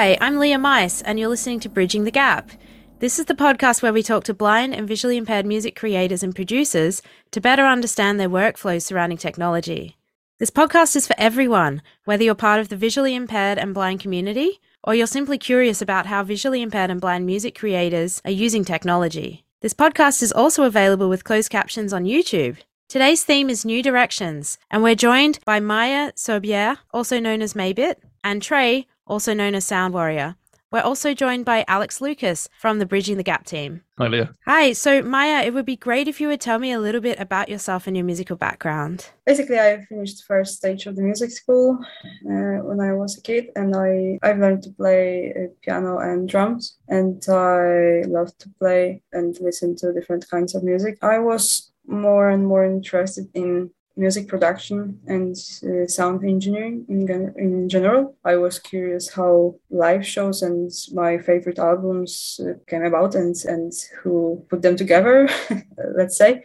Hi, I'm Lia Mice, and you're listening to Bridging the Gap. This is the podcast where we talk to blind and visually impaired music creators and producers to better understand their workflows surrounding technology. This podcast is for everyone, whether you're part of the visually impaired and blind community, or you're simply curious about how visually impaired and blind music creators are using technology. This podcast is also available with closed captions on YouTube. Today's theme is New Directions, and we're joined by Maya Sobiech, also known as Maybit, and Trey, also known as Sound Warrior. We're also joined by Alex Lucas from the Bridging the Gap team. Hi, Lia. Hi. So, Maya, it would be great if you would tell me a little bit about yourself and your musical background. Basically, I finished the first stage of the music school uh, when I was a kid, and I I've learned to play uh, piano and drums, and I love to play and listen to different kinds of music. I was more and more interested in music production and uh, sound engineering in, in general. I was curious how live shows and my favorite albums uh, came about and, and who put them together, let's say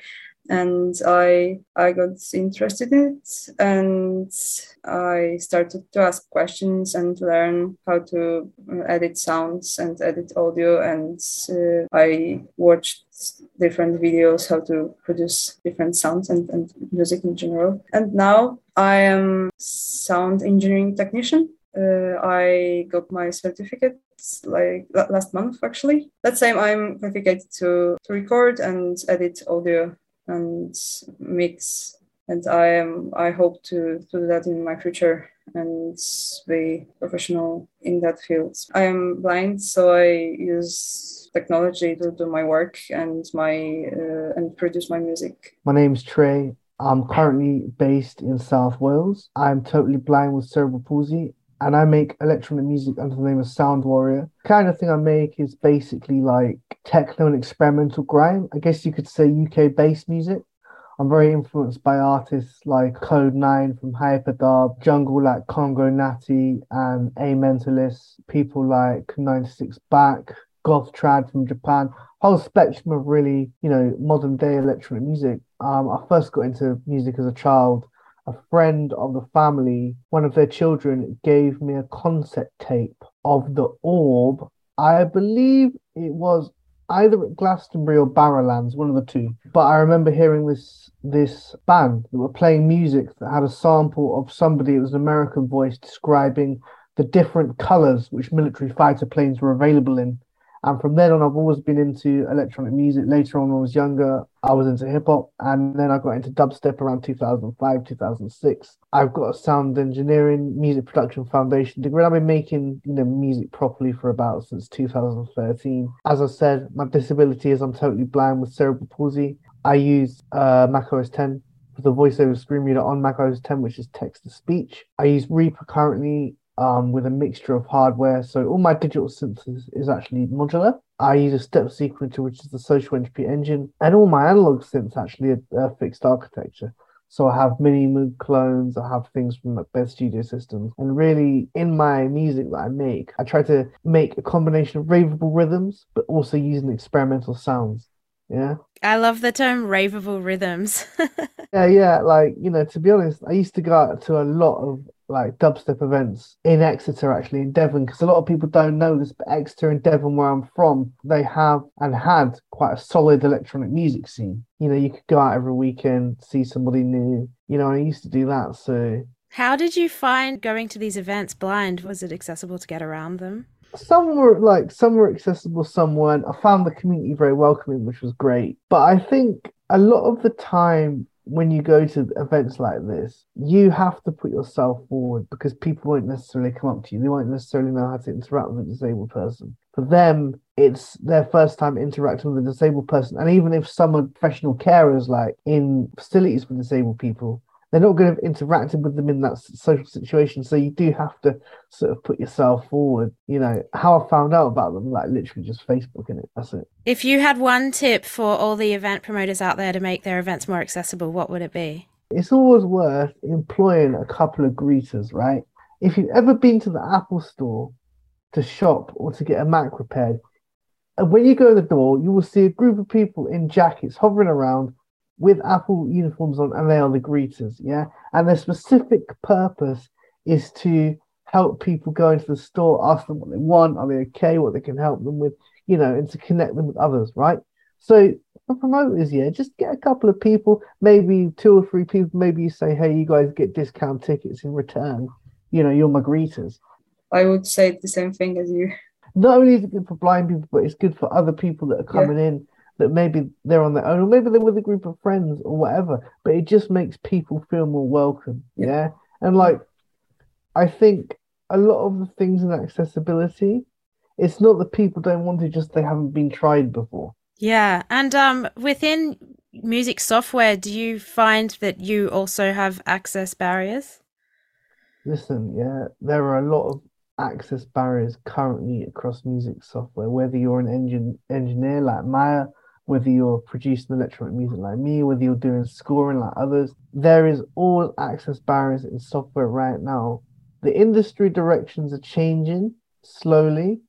and I I got interested in it and I started to ask questions and learn how to uh, edit sounds and edit audio and uh, I watched different videos how to produce different sounds and, and music in general. And now I am sound engineering technician. Uh, I got my certificate like last month actually. That same I'm qualified to, to record and edit audio and mix and i am i hope to do that in my future and be professional in that field. I am blind so i use technology to do my work and my uh, and produce my music. My name is trey. I'm currently based in south wales. I'm totally blind with cerebral palsy and I make electronic music under the name of Sound Warrior. The kind of thing I make is basically like techno and experimental grime. I guess you could say UK based music. I'm very influenced by artists like Kode9 from Hyperdub, Jungle like Congo Natty and A Mentalist, people like 96 Back, Goth Trad from Japan, whole spectrum of really, you know, modern day electronic music. Um, I first got into music as a child a friend of the family, one of their children, gave me a concept tape of the orb. I believe it was either at Glastonbury or Barrowlands, one of the two. But I remember hearing this this band that were playing music that had a sample of somebody, it was an American voice describing the different colours which military fighter planes were available in. And from then on, I've always been into electronic music. Later on, when I was younger, I was into hip hop. And then I got into dubstep around 2005, 2006. I've got a sound engineering, music production foundation degree. I've been making, you know, music properly for about since 2013. As I said, my disability is I'm totally blind with cerebral palsy. I use uh, Mac OS 10 for the voiceover screen reader on Mac OS 10, which is text to speech. I use Reaper currently um, with a mixture of hardware. So all my digital synthesis is actually modular. I use a step sequencer, which is the social entropy engine, and all my analog synths actually are, are fixed architecture. So I have mini Moog clones, I have things from Macbeth Studio Systems. And really, in my music that I make, I try to make a combination of raveable rhythms, but also using experimental sounds. Yeah. I love the term raveable rhythms. yeah, yeah. Like, you know, to be honest, I used to go out to a lot of like dubstep events in Exeter, actually in Devon, because a lot of people don't know this, but Exeter and Devon, where I'm from, they have and had quite a solid electronic music scene. You know, you could go out every weekend, see somebody new. You know, I used to do that. So, how did you find going to these events blind? Was it accessible to get around them? Some were like some were accessible, some weren't. I found the community very welcoming, which was great. But I think a lot of the time when you go to events like this, you have to put yourself forward because people won't necessarily come up to you. They won't necessarily know how to interact with a disabled person. For them, it's their first time interacting with a disabled person. And even if some are professional carers, like in facilities for disabled people, they're not going to have interacted with them in that social situation. So you do have to sort of put yourself forward. You know, how I found out about them, like literally just Facebook in it. That's it. If you had one tip for all the event promoters out there to make their events more accessible, what would it be? It's always worth employing a couple of greeters, right? If you've ever been to the Apple store to shop or to get a Mac repaired, and when you go in the door, you will see a group of people in jackets hovering around with Apple uniforms on, and they are the greeters, yeah. And their specific purpose is to help people go into the store, ask them what they want, are they okay, what they can help them with, you know, and to connect them with others, right? So for promoters, yeah, just get a couple of people, maybe two or three people. Maybe you say, hey, you guys get discount tickets in return. You know, you're my greeters. I would say the same thing as you. Not only is it good for blind people, but it's good for other people that are coming yeah. in that maybe they're on their own, or maybe they're with a group of friends or whatever. But it just makes people feel more welcome. Yeah. yeah? And like, I think a lot of the things in accessibility, it's not that people don't want to, just they haven't been tried before. Yeah, and um, within music software, do you find that you also have access barriers? Listen, yeah, there are a lot of access barriers currently across music software. Whether you're an engine engineer like Maya, whether you're producing electronic music like me, whether you're doing scoring like others, there is all access barriers in software right now. The industry directions are changing slowly,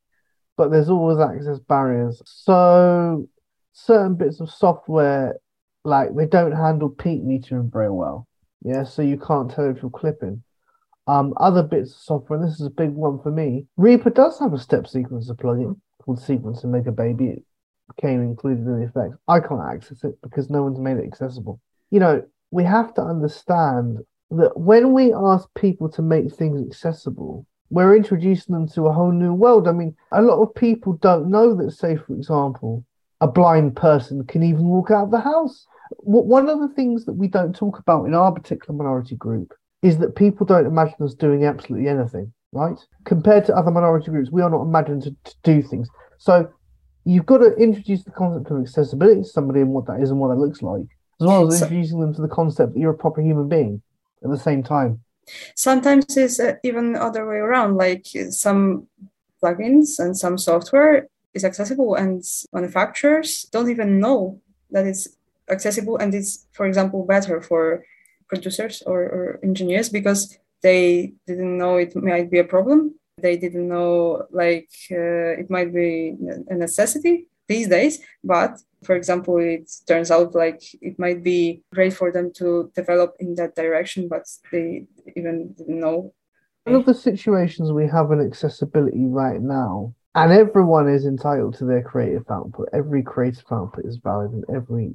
but there's always access barriers. So certain bits of software, like they don't handle peak metering very well. Yeah, so you can't tell if you're clipping. Um, other bits of software, and this is a big one for me. Reaper does have a step sequencer plugin called Sequencer Make a Baby. Came included in the effects. I can't access it because no one's made it accessible. You know, we have to understand that when we ask people to make things accessible, we're introducing them to a whole new world. I mean, a lot of people don't know that, say, for example, a blind person can even walk out of the house. One of the things that we don't talk about in our particular minority group is that people don't imagine us doing absolutely anything, right? Compared to other minority groups, we are not imagined to, to do things. So you've got to introduce the concept of accessibility to somebody and what that is and what that looks like, as well as so, introducing them to the concept that you're a proper human being at the same time. Sometimes it's uh, even other way around, like some plugins and some software is accessible and manufacturers don't even know that it's accessible and it's for example better for producers or, or engineers because they didn't know it might be a problem they didn't know like uh, it might be a necessity these days but for example it turns out like it might be great for them to develop in that direction but they even didn't know one of the situations we have in accessibility right now and everyone is entitled to their creative output. Every creative output is valid, and every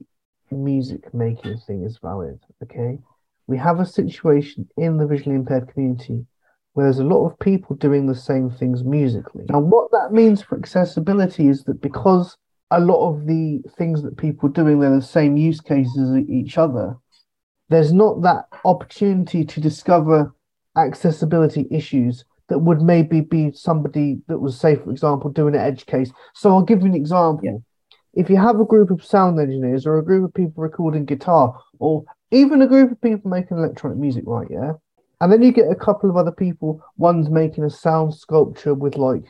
music making thing is valid. Okay, we have a situation in the visually impaired community where there's a lot of people doing the same things musically. Now, what that means for accessibility is that because a lot of the things that people are doing, they're the same use cases as each other, there's not that opportunity to discover accessibility issues that would maybe be somebody that was, say, for example, doing an edge case. So I'll give you an example. Yeah. If you have a group of sound engineers or a group of people recording guitar or even a group of people making electronic music, right? Yeah. And then you get a couple of other people, one's making a sound sculpture with like,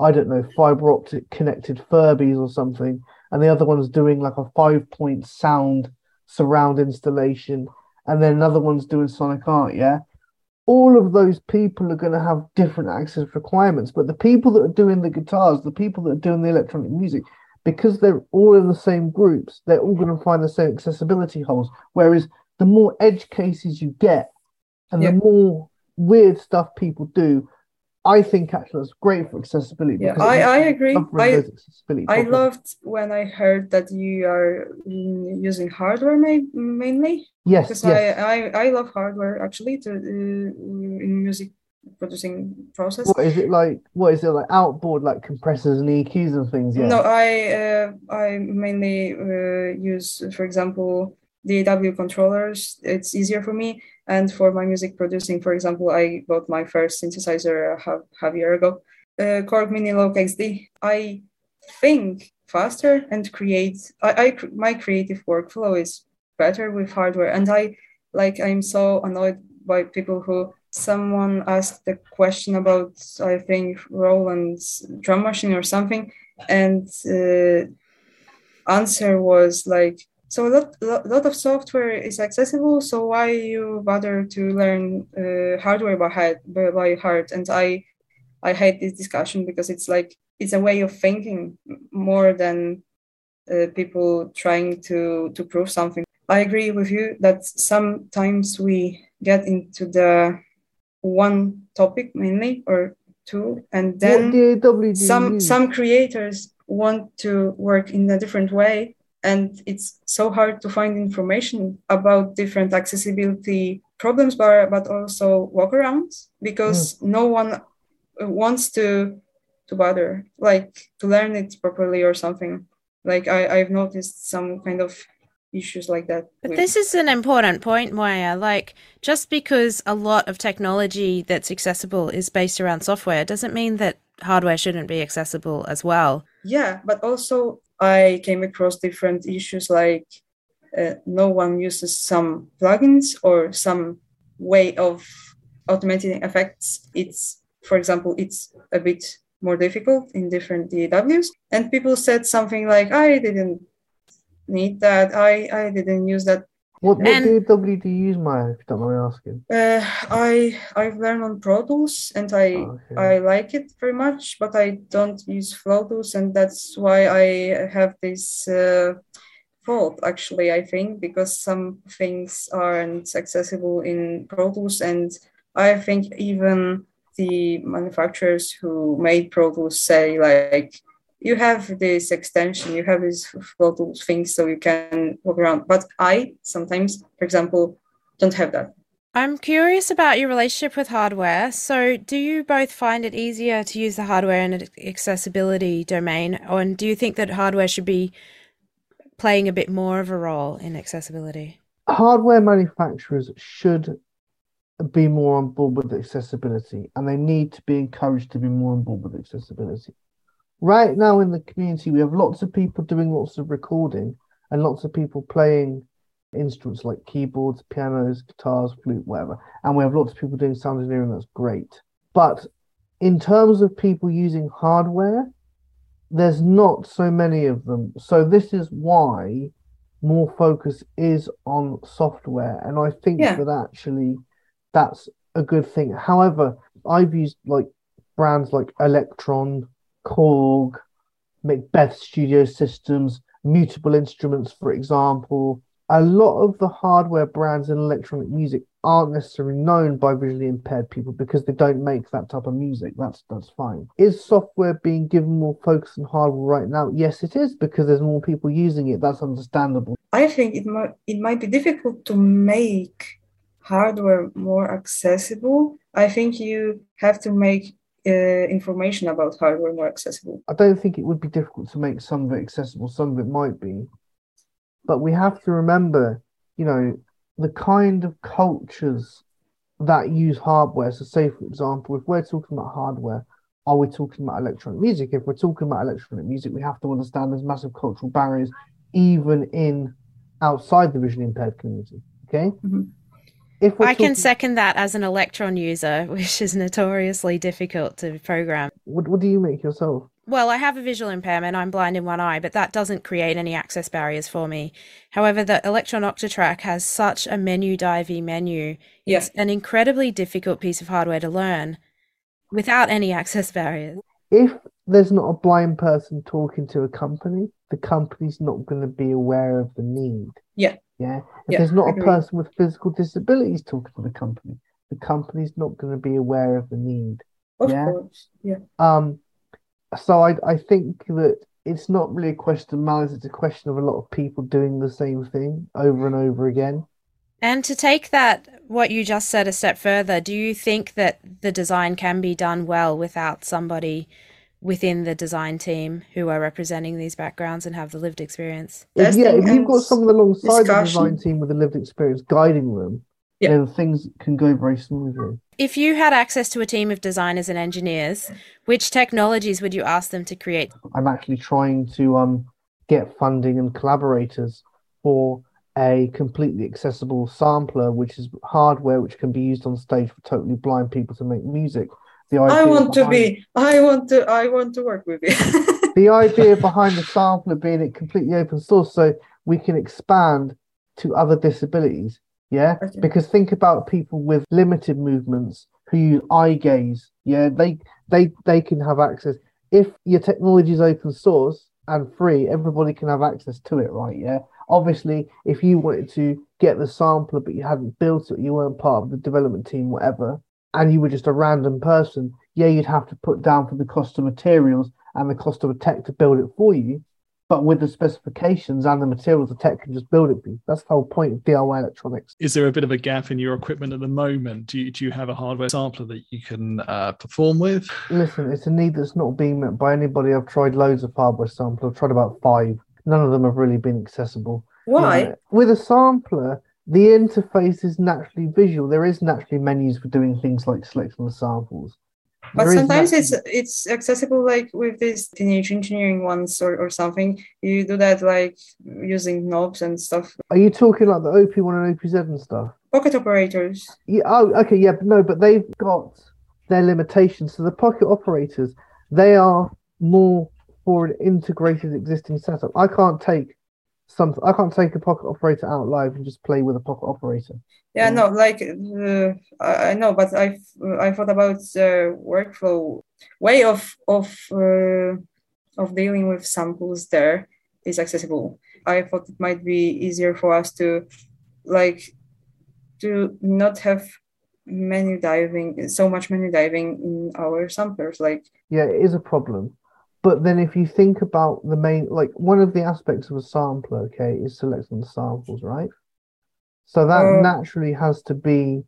I don't know, fiber optic connected Furbies or something, and the other one's doing like a five point sound surround installation, and then another one's doing sonic art, yeah all of those people are going to have different access requirements. But the people that are doing the guitars, the people that are doing the electronic music, because they're all in the same groups, they're all going to find the same accessibility holes. Whereas the more edge cases you get and yep. the more weird stuff people do, I think actually that's great for accessibility. Yeah, I, I agree. I, I loved when I heard that you are using hardware ma- mainly. Yes, because yes. I, I, I love hardware actually to uh, in music producing process. What is it like? What is it like? Outboard like compressors and EQs and things? Yeah. No, I uh, I mainly uh, use, for example, DAW controllers. It's easier for me and for my music producing, for example, I bought my first synthesizer half, half year ago, uh, Korg Minilogue XD. I think faster and create, I, I, my creative workflow is better with hardware. And I, like, I'm so annoyed by people who, someone asked the question about, I think, Roland's drum machine or something. And uh, answer was like, so a lot, lot, lot of software is accessible. So why you bother to learn uh, hardware by heart, by heart? And I, I hate this discussion because it's like it's a way of thinking more than uh, people trying to to prove something. I agree with you that sometimes we get into the one topic mainly or two, and then some some creators want to work in a different way and it's so hard to find information about different accessibility problems but, but also workarounds because mm. no one wants to to bother like to learn it properly or something. Like I, i've noticed some kind of issues like that but with... this is an important point Moya. Like just because a lot of technology that's accessible is based around software doesn't mean that hardware shouldn't be accessible as well. Yeah but also i came across different issues like uh, no one uses some plugins or some way of automating effects it's for example it's a bit more difficult in different DAWs. And people said something like, I didn't need that. I, I didn't use that. What, what and, DAW do you use, Maya, if you don't mind asking? Uh, I, I've learned on Pro Tools and I, okay. I like it very much, but I don't use Flo Tools. And that's why I have this uh, fault, actually, I think, because some things aren't accessible in Pro Tools. And I think even the manufacturers who made Pro Tools say like you have this extension, you have these little things so you can walk around. But I sometimes, for example, don't have that. I'm curious about your relationship with hardware. So, do you both find it easier to use the hardware in an accessibility domain, or do you think that hardware should be playing a bit more of a role in accessibility? Hardware manufacturers should be more on board with accessibility and they need to be encouraged to be more on board with accessibility. Right now in the community, we have lots of people doing lots of recording and lots of people playing instruments like keyboards, pianos, guitars, flute, whatever. And we have lots of people doing sound engineering, that's great. But in terms of people using hardware, there's not so many of them. So this is why more focus is on software. And I think yeah. that actually that's a good thing. However, I've used like brands like Elektron, Korg, Macbeth Studio Systems, Mutable Instruments, for example. A lot of the hardware brands in electronic music aren't necessarily known by visually impaired people because they don't make that type of music. That's that's fine. Is software being given more focus on hardware right now? Yes, it is because there's more people using it. That's understandable. I think it might it might be difficult to make hardware more accessible, I think you have to make uh, information about hardware more accessible. I don't think it would be difficult to make some of it accessible, some of it might be. But we have to remember, you know, the kind of cultures that use hardware. So, say, for example, if we're talking about hardware, are we talking about electronic music? If we're talking about electronic music, we have to understand there's massive cultural barriers, even in outside the visually impaired community. Okay. Mm-hmm. If I talking... can second that as an Elektron user, which is notoriously difficult to program. What, what do you make yourself? Well, I have a visual impairment. I'm blind in one eye, but that doesn't create any access barriers for me. However, the Elektron Octatrack has such a menu divey menu. Yeah. It's an incredibly difficult piece of hardware to learn without any access barriers. If there's not a blind person talking to a company, the company's not going to be aware of the need. Yeah. Yeah. If yeah, there's not a person with physical disabilities talking to the company, the company's not going to be aware of the need. Of yeah? course. Yeah. Um so I I think that it's not really a question of malice, it's a question of a lot of people doing the same thing over and over again. And to take that, what you just said a step further, do you think that the design can be done well without somebody within the design team who are representing these backgrounds and have the lived experience. If, yeah, if you've got someone alongside discussion. the design team with a lived experience guiding them, yeah. then things can go very smoothly. If you had access to a team of designers and engineers, which technologies would you ask them to create? I'm actually trying to um, get funding and collaborators for a completely accessible sampler, which is hardware which can be used on stage for totally blind people to make music the idea I want to be I want to I want to work with you. the idea behind the sampler being it completely open source so we can expand to other disabilities. Yeah. Okay. Because think about people with limited movements who use eye gaze. Yeah, they they they can have access. If your technology is open source and free, everybody can have access to it, right? Yeah. Obviously, if you wanted to get the sampler but you hadn't built it, you weren't part of the development team, whatever, and you were just a random person, yeah, you'd have to put down for the cost of materials and the cost of a tech to build it for you. But with the specifications and the materials, the tech can just build it for you. That's the whole point of DIY electronics. Is there a bit of a gap in your equipment at the moment? Do you, do you have a hardware sampler that you can uh, perform with? Listen, it's a need that's not being met by anybody. I've tried loads of hardware samplers. I've tried about five. None of them have really been accessible. Why? You know, with a sampler, the interface is naturally visual. There is naturally menus for doing things like selecting the samples. But There sometimes it's it's accessible like with these teenage engineering ones or, or something. You do that like using knobs and stuff. Are you talking like the OP1 and OP7 and stuff? Pocket operators. Yeah. Oh, okay. Yeah. but No, but they've got their limitations. So the pocket operators, they are more for an integrated existing setup. I can't take some. I can't take a pocket operator out live and just play with a pocket operator. Yeah, no, like uh, I, I know, but I I thought about the workflow way of of uh, of dealing with samples there is accessible. I thought it might be easier for us to like to not have menu diving so much menu diving in our samplers like Yeah, it is a problem. But then if you think about the main, like one of the aspects of a sampler, okay, is selecting the samples, right? So that Uh, naturally has to be,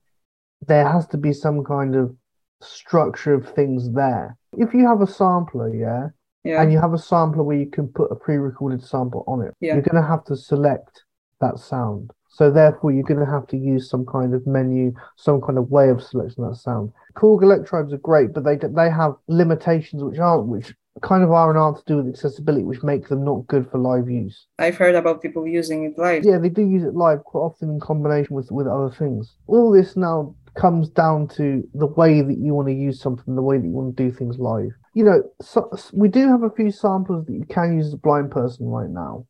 there has to be some kind of structure of things there. If you have a sampler, yeah, yeah and you have a sampler where you can put a pre-recorded sample on it, Yeah. you're going to have to select that sound. So therefore, you're going to have to use some kind of menu, some kind of way of selecting that sound. Korg Electribes are great, but they they have limitations which aren't, which kind of are and aren't to do with accessibility, which make them not good for live use. I've heard about people using it live Yeah, they do use it live quite often in combination with with other things. All this now comes down to the way that you want to use something, the way that you want to do things live. You know, so, we do have a few samples that you can use as a blind person right now,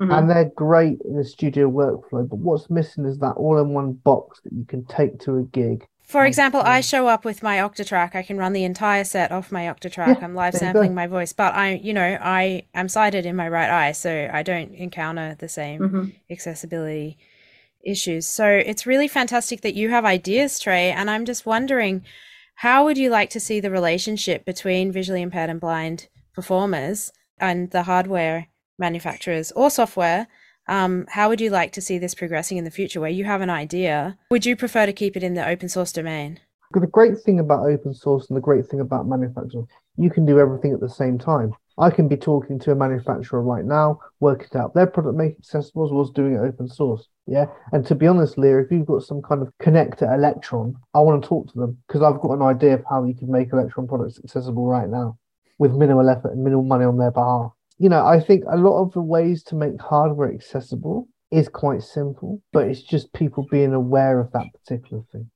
Mhm. and they're great in a studio workflow. But what's missing is that all-in-one box that you can take to a gig. For example, I show up with my Octatrack. I can run the entire set off my Octatrack. Yeah, I'm live sampling my voice, but I, you know, I am sighted in my right eye, so I don't encounter the same Mhm. accessibility issues. So it's really fantastic that you have ideas, Trey. And I'm just wondering, how would you like to see the relationship between visually impaired and blind performers and the hardware manufacturers or software? Um, how would you like to see this progressing in the future where you have an idea? Would you prefer to keep it in the open source domain? The great thing about open source and the great thing about manufacturing, you can do everything at the same time. I can be talking to a manufacturer right now, work it out their product, make accessible as well as doing it open source. Yeah. And to be honest, Lia, if you've got some kind of connector Elektron, I want to talk to them because I've got an idea of how you can make Elektron products accessible right now with minimal effort and minimal money on their behalf. You know, I think a lot of the ways to make hardware accessible is quite simple, but it's just people being aware of that particular thing.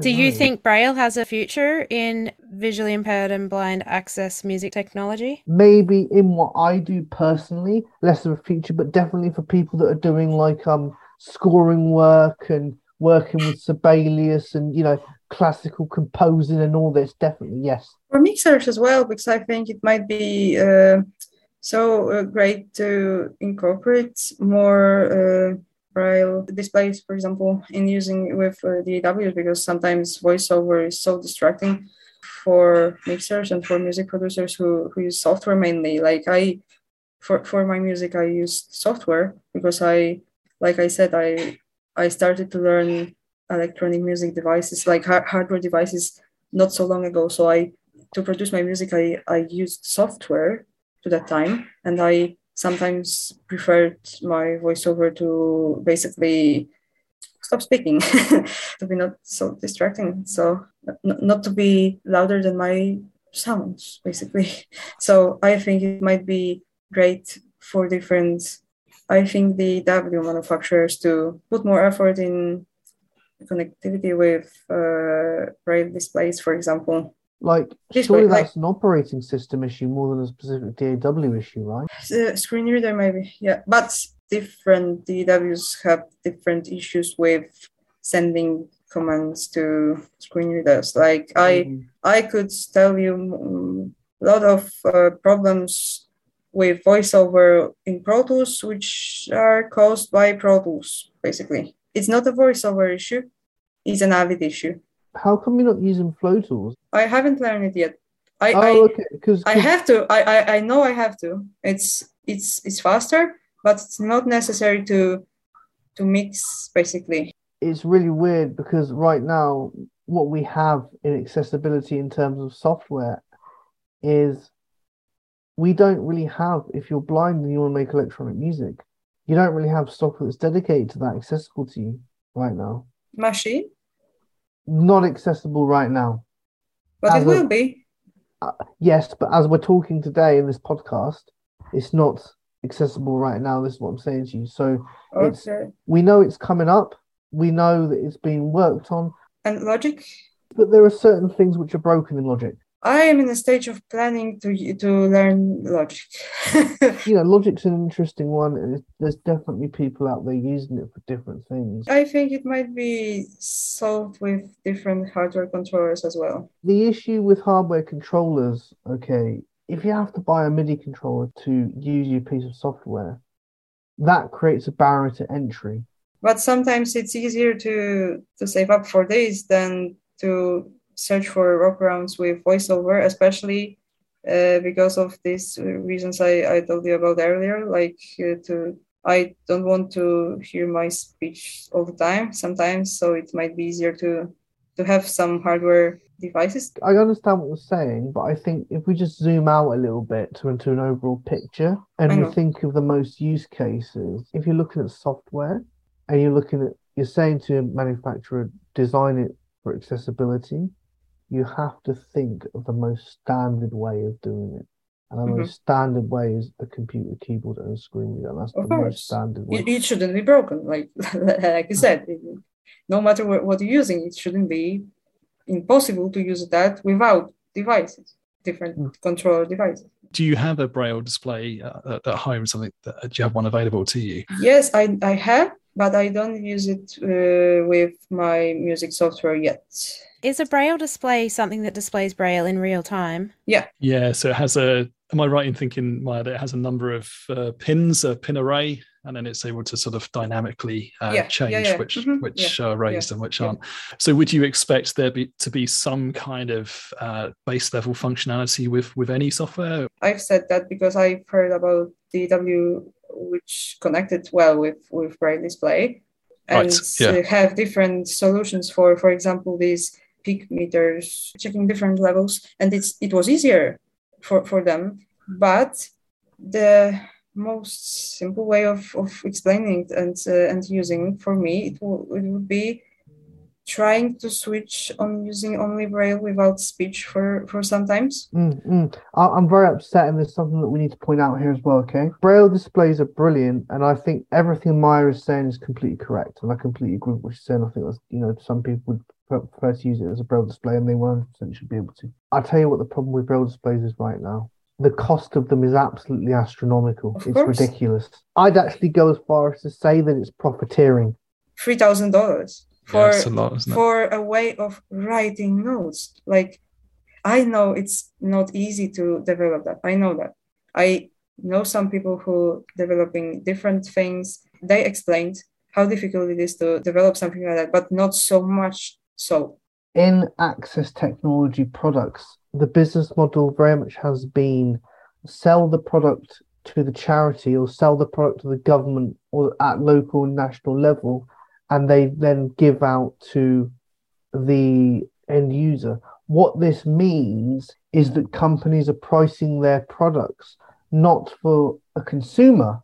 Do you think Braille has a future in visually impaired and blind access music technology? maybe in what I do personally, less of a future, but definitely for people that are doing like um scoring work and working with Sibelius and you know classical composing and all this. Definitely, yes. for mixers as well because I think it might be uh, so uh, great to incorporate more uh, braille displays, for example, in using with uh, DAWs because sometimes voiceover is so distracting for mixers and for music producers who, who use software mainly. Like I, for, for my music, I use software because I, like I said, I I started to learn electronic music devices like har- hardware devices not so long ago. So I to produce my music, I, I used software to that time, and I sometimes preferred my voiceover to basically stop speaking, to be not so distracting, so n- not to be louder than my sounds, basically. So I think it might be great for different. I think the W manufacturers to put more effort in connectivity with uh, braille displays, for example. Like This surely way, like- that's an operating system issue more than a specific DAW issue, right? Uh, screen reader maybe yeah but different DAWs have different issues with sending commands to screen readers like i Mhm. i could tell you mm, a lot of uh, problems with voiceover in pro tools which are caused by pro tools basically it's not a voiceover issue it's an avid issue How come you're not using Flo Tools? I haven't learned it yet. I Oh, I, okay. Because I have to. I, I I know I have to. It's it's it's faster, but it's not necessary to to mix basically. it's really weird because right now, what we have in accessibility in terms of software is we don't really have, if you're blind and you want to make electronic music, you don't really have software that's dedicated to that accessible to you right now. Maschine, Not accessible right now. but As it a- will be. Uh, yes, but as we're talking today in this podcast, it's not accessible right now. This is what I'm saying to you. So It's- we know it's coming up. We know that it's being worked on, And logic. but there are certain things which are broken in Logic. I am in a stage of planning to to learn logic. You know, Logic's an interesting one, and there's definitely people out there using it for different things. I think it might be solved with different hardware controllers as well. The issue with hardware controllers, okay, if you have to buy a MIDI controller to use your piece of software, that creates a barrier to entry. But sometimes it's easier to to save up for this than to search for workarounds with voiceover, especially uh, because of these reasons I, I told you about earlier. Like uh, to I don't want to hear my speech all the time sometimes, so it might be easier to to have some hardware devices. I understand what you're saying, but I think if we just zoom out a little bit to into an overall picture and we think of the most use cases, if you're looking at software and you're looking at, you're saying to a manufacturer, design it for accessibility, you have to think of the most standard way of doing it. And the Mhm. most standard way is a computer keyboard and a screen reader. And That's Of the course. most standard way. It, it shouldn't be broken, like like you said. it- no matter what, what you're using, it shouldn't be impossible to use that without devices, different Mm. controller devices. Do you have a braille display uh, at, at home? Something that do you have one available to you? Yes, I, I have, but I don't use it uh, with my music software yet. Is a braille display something that displays braille in real time? Yeah, Yeah. so it has a. Am I right in thinking, Maya, that it has a number of uh, pins, a pin array, and then it's able to sort of dynamically uh, Yeah, yeah, change yeah. which Mhm, which are raised and which yeah. aren't. So, would you expect there be to be some kind of uh, base level functionality with with any software? I've said that because I've heard about DAW, which connected well with with Braille Display, and Right, yeah. uh, have different solutions for, for example, these peak meters, checking different levels, and it's it was easier for for them. But the most simple way of, of explaining and uh, and using for me it, will, it would be trying to switch on using only braille without speech for for sometimes Mm, mm. I, I'm very upset, and there's something that we need to point out here as well, okay? Braille displays are brilliant, and I think everything Maya is saying is completely correct, and I completely agree with what she's saying. I think that's, you know, some people would pre- prefer to use it as a Braille display, and they 100% should be able to. I'll tell you what the problem with Braille displays is right now. The cost of them is absolutely astronomical. Of it's course. ridiculous. I'd actually go as far as to say that it's profiteering. three thousand dollars for it's a lot, isn't it? for a way of writing notes. Like I know it's not easy to develop that. I know that. I know some people who developing different things. They explained how difficult it is to develop something like that, but not so much so. in access technology products, the business model very much has been sell the product to the charity or sell the product to the government or at local and national level, and they then give out to the end user. What this means is that companies are pricing their products not for a consumer,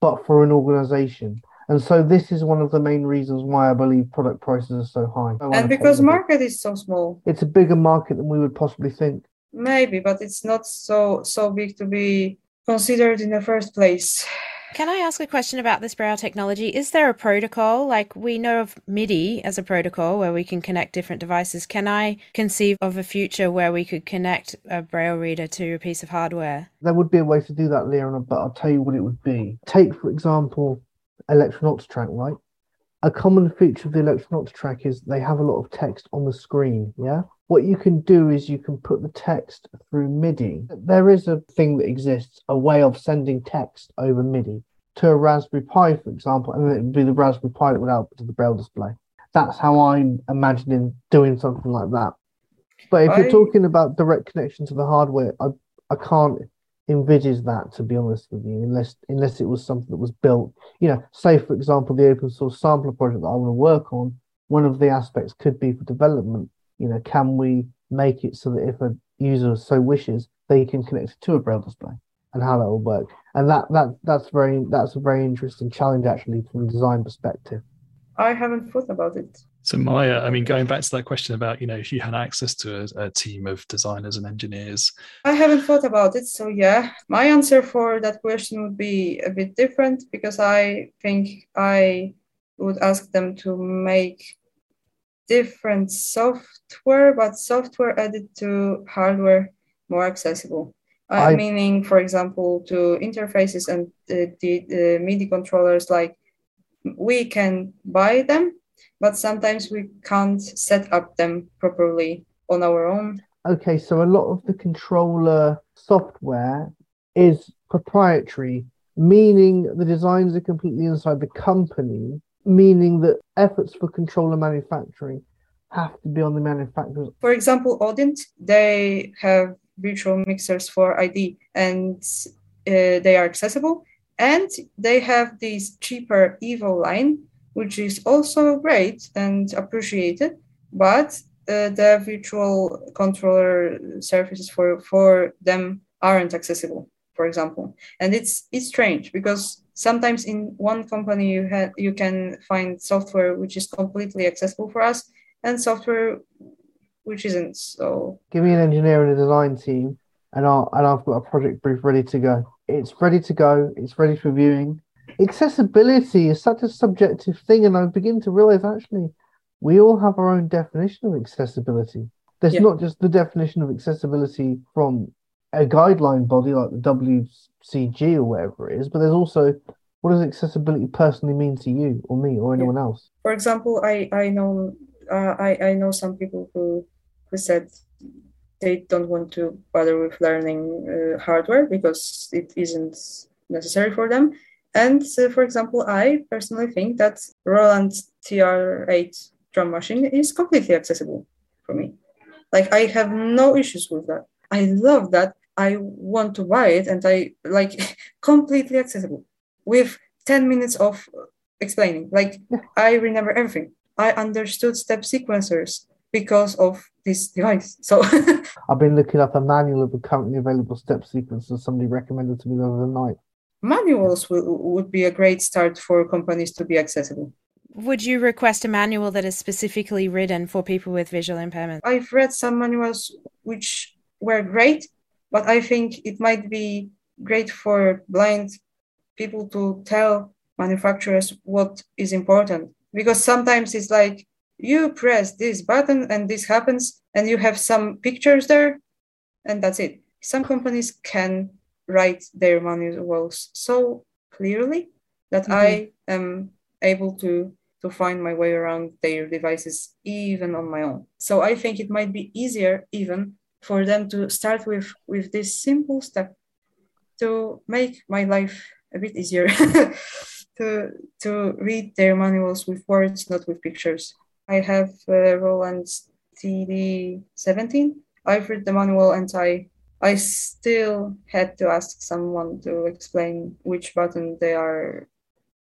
but for an organization. And so this is one of the main reasons why I believe product prices are so high. And because point that out. market is so small, it's a bigger market than we would possibly think. maybe, but it's not so so big to be considered in the first place. Can I ask a question about this braille technology? Is there a protocol? Like we know of MIDI as a protocol where we can connect different devices. Can I conceive of a future where we could connect a braille reader to a piece of hardware? There would be a way to do that, Leon, but I'll tell you what it would be. Take, for example, Elektron Octatrack, right? A common feature of the Elektron Octatrack is they have a lot of text on the screen, yeah? What you can do is you can put the text through MIDI. There is a thing that exists, a way of sending text over MIDI to a Raspberry Pi, for example, and it would be the Raspberry Pi that would output to the Braille display. That's how I'm imagining doing something like that. But if I- you're talking about direct connection to the hardware, I I can't envisage that to be honest with you, unless unless it was something that was built. You know, say for example, the open source sampler project that I want to work on. One of the aspects could be for development. You know, can we make it so that if a user so wishes, they can connect it to a braille display, and how that will work. And that that that's very that's a very interesting challenge actually from a design perspective. I haven't thought about it. So Maya, I mean, going back to that question about, you know, if you had access to a, a team of designers and engineers, I haven't thought about it. So, yeah, my answer for that question would be a bit different because I think I would ask them to make different software, but software added to hardware more accessible. Uh, I- meaning, for example, to interfaces and uh, the, the MIDI controllers, like we can buy them, but sometimes we can't set up them properly on our own. Okay, so a lot of the controller software is proprietary, meaning the designs are completely inside the company, meaning that efforts for controller manufacturing have to be on the manufacturers. For example, Audient, they have virtual mixers for ID and uh, they are accessible. And they have this cheaper Evo line, which is also great and appreciated, but uh, the virtual controller surfaces for, for them aren't accessible, for example. And it's it's strange because sometimes in one company you have you can find software which is completely accessible for us and software which isn't. So Give me an engineer and a design team, and I'll and I've got a project brief ready to go. It's ready to go. It's ready for viewing. Accessibility is such a subjective thing, and I begin to realize actually we all have our own definition of accessibility. There's Yeah. not just the definition of accessibility from a guideline body like the WCG or whatever it is, but there's also what does accessibility personally mean to you or me or anyone else? for example, I I know uh, I I know some people who who said they don't want to bother with learning uh, hardware because it isn't necessary for them. And uh, for example, I personally think that Roland TR8 drum machine is completely accessible for me. Like I have no issues with that. I love that. I want to buy it, and I like completely accessible with 10 minutes of explaining. Like I remember everything. I understood step sequencers because of this device. So I've been looking up a manual of the currently available step sequences somebody recommended to me the other night. manuals will, would be a great start for companies to be accessible. Would you request a manual that is specifically written for people with visual impairment? I've read some manuals which were great, but I think it might be great for blind people to tell manufacturers what is important. Because sometimes it's like you press this button and this happens and you have some pictures there and that's it. Some companies can write their manuals so clearly that mm-hmm. i am able to to find my way around their devices even on my own. So i think it might be easier even for them to start with with this simple step to make my life a bit easier. To to read their manuals with words not with pictures. I have uh, roland's td17 i've read the manual and i i still had to ask someone to explain which button they are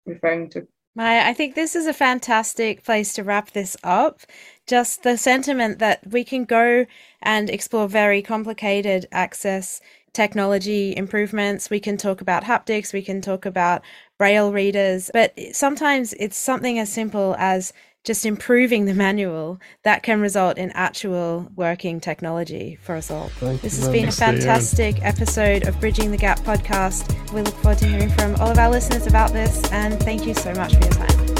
referring to Maya, I think this is a fantastic place to wrap this up. Just the sentiment that we can go and explore very complicated access technology improvements. We can talk about haptics, we can talk about braille readers, but sometimes it's something as simple as just improving the manual that can result in actual working technology for us all. Thank This you has been a much. Thanks, Leanne. fantastic episode of Bridging the Gap podcast. We look forward to hearing from all of our listeners about this, and thank you so much for your time.